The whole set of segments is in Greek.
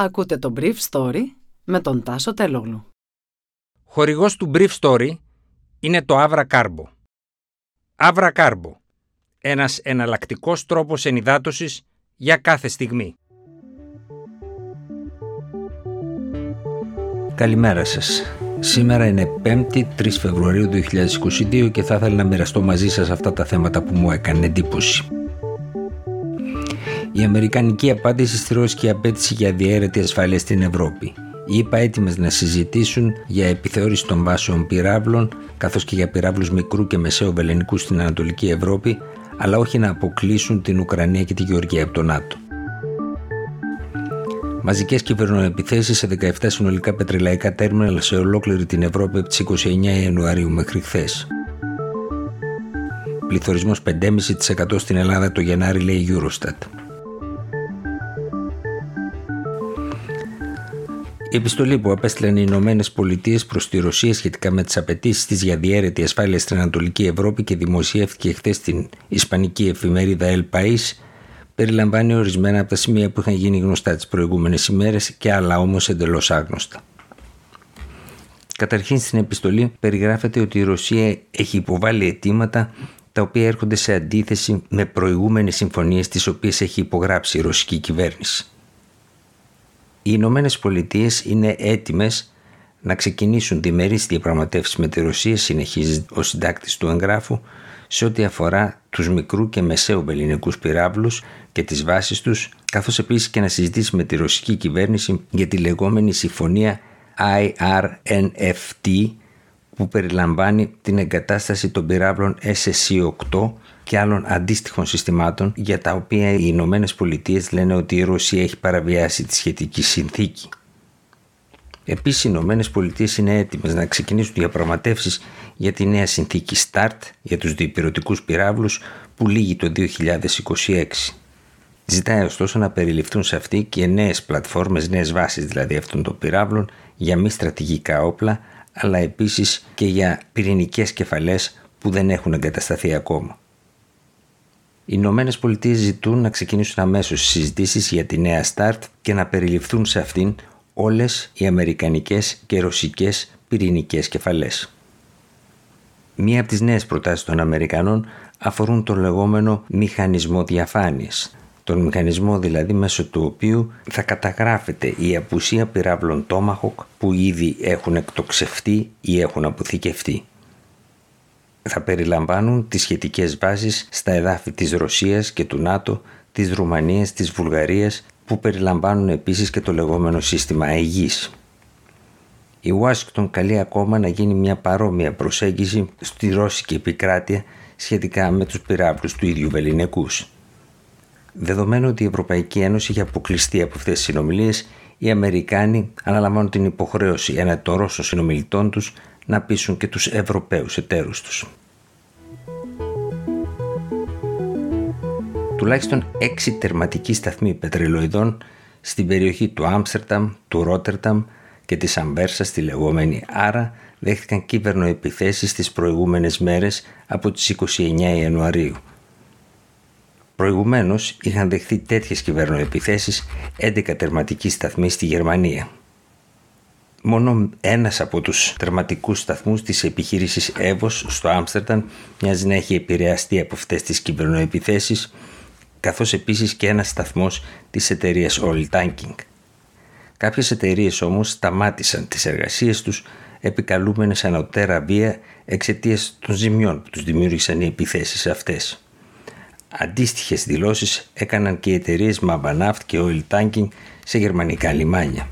Ακούτε το Brief Story με τον Τάσο Τελόγλου. Χορηγός του Brief Story είναι το Avra Carbo. Avra Carbo. Ένας εναλλακτικός τρόπος ενυδάτωσης για κάθε στιγμή. Καλημέρα σας. Σήμερα είναι 5η 3 Φεβρουαρίου 2022 και θα ήθελα να μοιραστώ μαζί σας αυτά τα θέματα που μου έκανε εντύπωση. Η Αμερικανική απάντηση στη ρώσικη απέτηση για διαίρετη ασφάλεια στην Ευρώπη. Οι ΗΠΑ έτοιμες να συζητήσουν για επιθεώρηση των βάσεων πυράβλων, καθώς και για πυράβλους μικρού και μεσαίου βελενικούς στην Ανατολική Ευρώπη, αλλά όχι να αποκλείσουν την Ουκρανία και τη Γεωργία από το ΝΑΤΟ. Μαζικές κυβερνοεπιθέσεις σε 17 συνολικά πετρελαϊκά τέρμιναλ σε ολόκληρη την Ευρώπη από τις 29 Ιανουαρίου μέχρι χθες. Πληθωρισμός 5,5% στην Ελλάδα το Γενάρη, λέει η Eurostat. Η επιστολή που απέστειλαν οι Ηνωμένες Πολιτείες προς τη Ρωσία σχετικά με τις απαιτήσεις της για διαίρετη ασφάλεια στην Ανατολική Ευρώπη και δημοσιεύτηκε χθες στην Ισπανική εφημερίδα El País περιλαμβάνει ορισμένα από τα σημεία που είχαν γίνει γνωστά τις προηγούμενες ημέρες και άλλα όμως εντελώς άγνωστα. Καταρχήν στην επιστολή περιγράφεται ότι η Ρωσία έχει υποβάλει αιτήματα τα οποία έρχονται σε αντίθεση με προηγούμενες συμφωνίες τις οποίες έχει υπογράψει η ρωσική κυβέρνηση. Οι Ηνωμένες Πολιτείες είναι έτοιμες να ξεκινήσουν διμερείς διαπραγματεύσεις με τη Ρωσία, συνεχίζει ο συντάκτης του εγγράφου, σε ό,τι αφορά τους μικρού και μεσαίου ελληνικούς πυράβλους και τις βάσεις τους, καθώς επίσης και να συζητήσει με τη ρωσική κυβέρνηση για τη λεγόμενη συμφωνία IRNFT που περιλαμβάνει την εγκατάσταση των πυράβλων SSC-8 και άλλων αντίστοιχων συστημάτων για τα οποία οι Ηνωμένες Πολιτείες λένε ότι η Ρωσία έχει παραβιάσει τη σχετική συνθήκη. Επίσης, οι Ηνωμένες Πολιτείες είναι έτοιμες να ξεκινήσουν διαπραγματεύσεις για τη νέα συνθήκη START για τους διπυρωτικούς πυράβλους που λύγει το 2026. Ζητάει ωστόσο να περιληφθούν σε αυτή και νέες πλατφόρμες, νέες βάσεις δηλαδή αυτών των πυράβλων για μη στρατηγικά όπλα, αλλά επίσης και για πυρηνικές κεφαλές που δεν έχουν εγκατασταθεί ακόμα. Οι Ηνωμένες Πολιτείες ζητούν να ξεκινήσουν αμέσως συζητήσεις για τη νέα START και να περιληφθούν σε αυτήν όλες οι αμερικανικές και ρωσικές πυρηνικές κεφαλές. Μία από τις νέες προτάσεις των Αμερικανών αφορούν τον λεγόμενο μηχανισμό διαφάνειας. Τον μηχανισμό δηλαδή μέσω του οποίου θα καταγράφεται η απουσία πυράβλων Tomahawk που ήδη έχουν εκτοξευτεί ή έχουν αποθηκευτεί θα περιλαμβάνουν τις σχετικές βάσεις στα εδάφη της Ρωσίας και του ΝΑΤΟ, της Ρουμανίας, της Βουλγαρίας που περιλαμβάνουν επίσης και το λεγόμενο σύστημα Αιγής. Η Ουάσιγκτον καλεί ακόμα να γίνει μια παρόμοια προσέγγιση στη Ρώσικη επικράτεια σχετικά με τους πυράβλους του ίδιου Βεληνικούς. Δεδομένου ότι η Ευρωπαϊκή Ένωση έχει αποκλειστεί από αυτές τις συνομιλίες, οι Αμερικάνοι αναλαμβάνουν την υποχρέωση ένα των Ρώσων συνομιλητών τους να πείσουν και τους Ευρωπαίους εταίρους τους. Τουλάχιστον έξι τερματικοί σταθμοί πετρελοειδών στην περιοχή του Άμστερνταμ, του Ρότερταμ και της Αμβέρσα στη λεγόμενη Άρα δέχτηκαν κυβερνοεπιθέσεις τις προηγούμενες μέρες από τις 29 Ιανουαρίου. Προηγουμένως είχαν δεχθεί τέτοιες κυβερνοεπιθέσεις 11 τερματικοί σταθμοί στη Γερμανία. Μόνο ένας από τους τερματικούς σταθμούς της επιχείρησης Εύος στο Άμστερνταμ μοιάζει να έχει επηρεαστεί από αυτές τις κυβερνοεπιθέσεις καθώς επίσης και ένας σταθμός της εταιρείας Oil Tanking. Κάποιες εταιρείες όμως σταμάτησαν τις εργασίες τους επικαλούμενες ανωτέρα βία εξαιτίας των ζημιών που τους δημιούργησαν οι επιθέσεις αυτές. Αντίστοιχες δηλώσεις έκαναν και οι εταιρείες Mabanaft και Oil Tanking σε γερμανικά λιμάνια.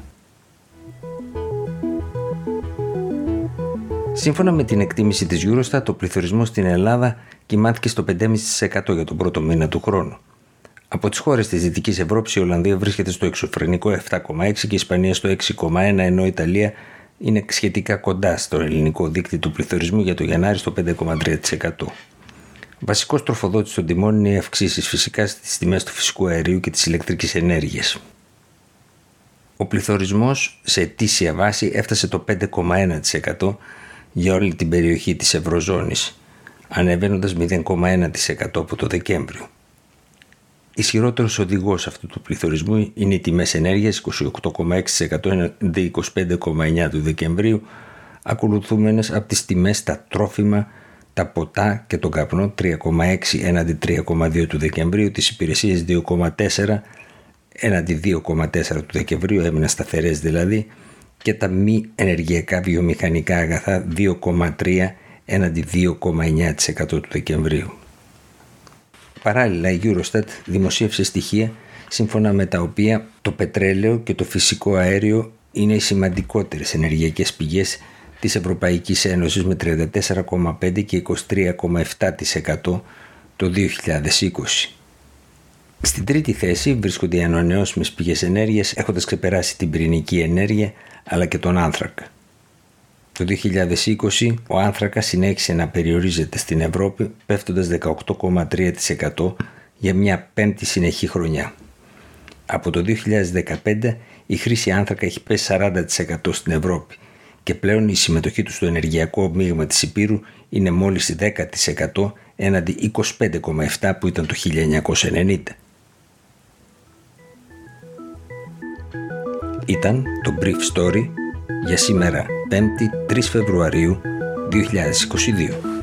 Σύμφωνα με την εκτίμηση της Eurostat, το πληθωρισμό στην Ελλάδα κοιμάθηκε στο 5,5% για τον πρώτο μήνα του χρόνου. Από τις χώρες της Δυτικής Ευρώπης, η Ολλανδία βρίσκεται στο εξωφρενικό 7,6 και η Ισπανία στο 6,1, ενώ η Ιταλία είναι σχετικά κοντά στο ελληνικό δίκτυο του πληθωρισμού για το Γενάρη στο 5,3%. Βασικός τροφοδότης των τιμών είναι οι αυξήσεις φυσικά στις τιμές του φυσικού αερίου και της ηλεκτρικής ενέργειας. Ο πληθωρισμός σε ετήσια βάση έφτασε το 5,1% για όλη την περιοχή της Ευρωζώνης, ανεβαίνοντας 0,1% από το Δεκέμβριο. Ισχυρότερος οδηγός αυτού του πληθωρισμού είναι οι τιμές ενέργειας 28,6% 25,9% του Δεκεμβρίου, ακολουθούμενες από τις τιμές στα τρόφιμα, τα ποτά και τον καπνό 3,6 έναντι 3,2 του Δεκεμβρίου, τις υπηρεσίες 2,4 έναντι 2,4 του Δεκεμβρίου, έμειναν σταθερές δηλαδή, και τα μη ενεργειακά βιομηχανικά αγαθά 2,3 έναντι 2,9% του Δεκεμβρίου. Παράλληλα η Eurostat δημοσίευσε στοιχεία σύμφωνα με τα οποία το πετρέλαιο και το φυσικό αέριο είναι οι σημαντικότερες ενεργειακές πηγές της Ευρωπαϊκής Ένωσης με 34,5 και 23,7% το 2020. Στην τρίτη θέση βρίσκονται οι ανανεώσιμες πηγές ενέργειας έχοντας ξεπεράσει την πυρηνική ενέργεια αλλά και τον άνθρακα. Το 2020 ο άνθρακα συνέχισε να περιορίζεται στην Ευρώπη πέφτοντας 18,3% για μια πέμπτη συνεχή χρονιά. Από το 2015 η χρήση άνθρακα έχει πέσει 40% στην Ευρώπη και πλέον η συμμετοχή του στο ενεργειακό μείγμα της Υπήρου είναι μόλις 10% έναντι 25,7% που ήταν το 1990. Ήταν το Brief Story για σήμερα 5η 3 Φεβρουαρίου 2022.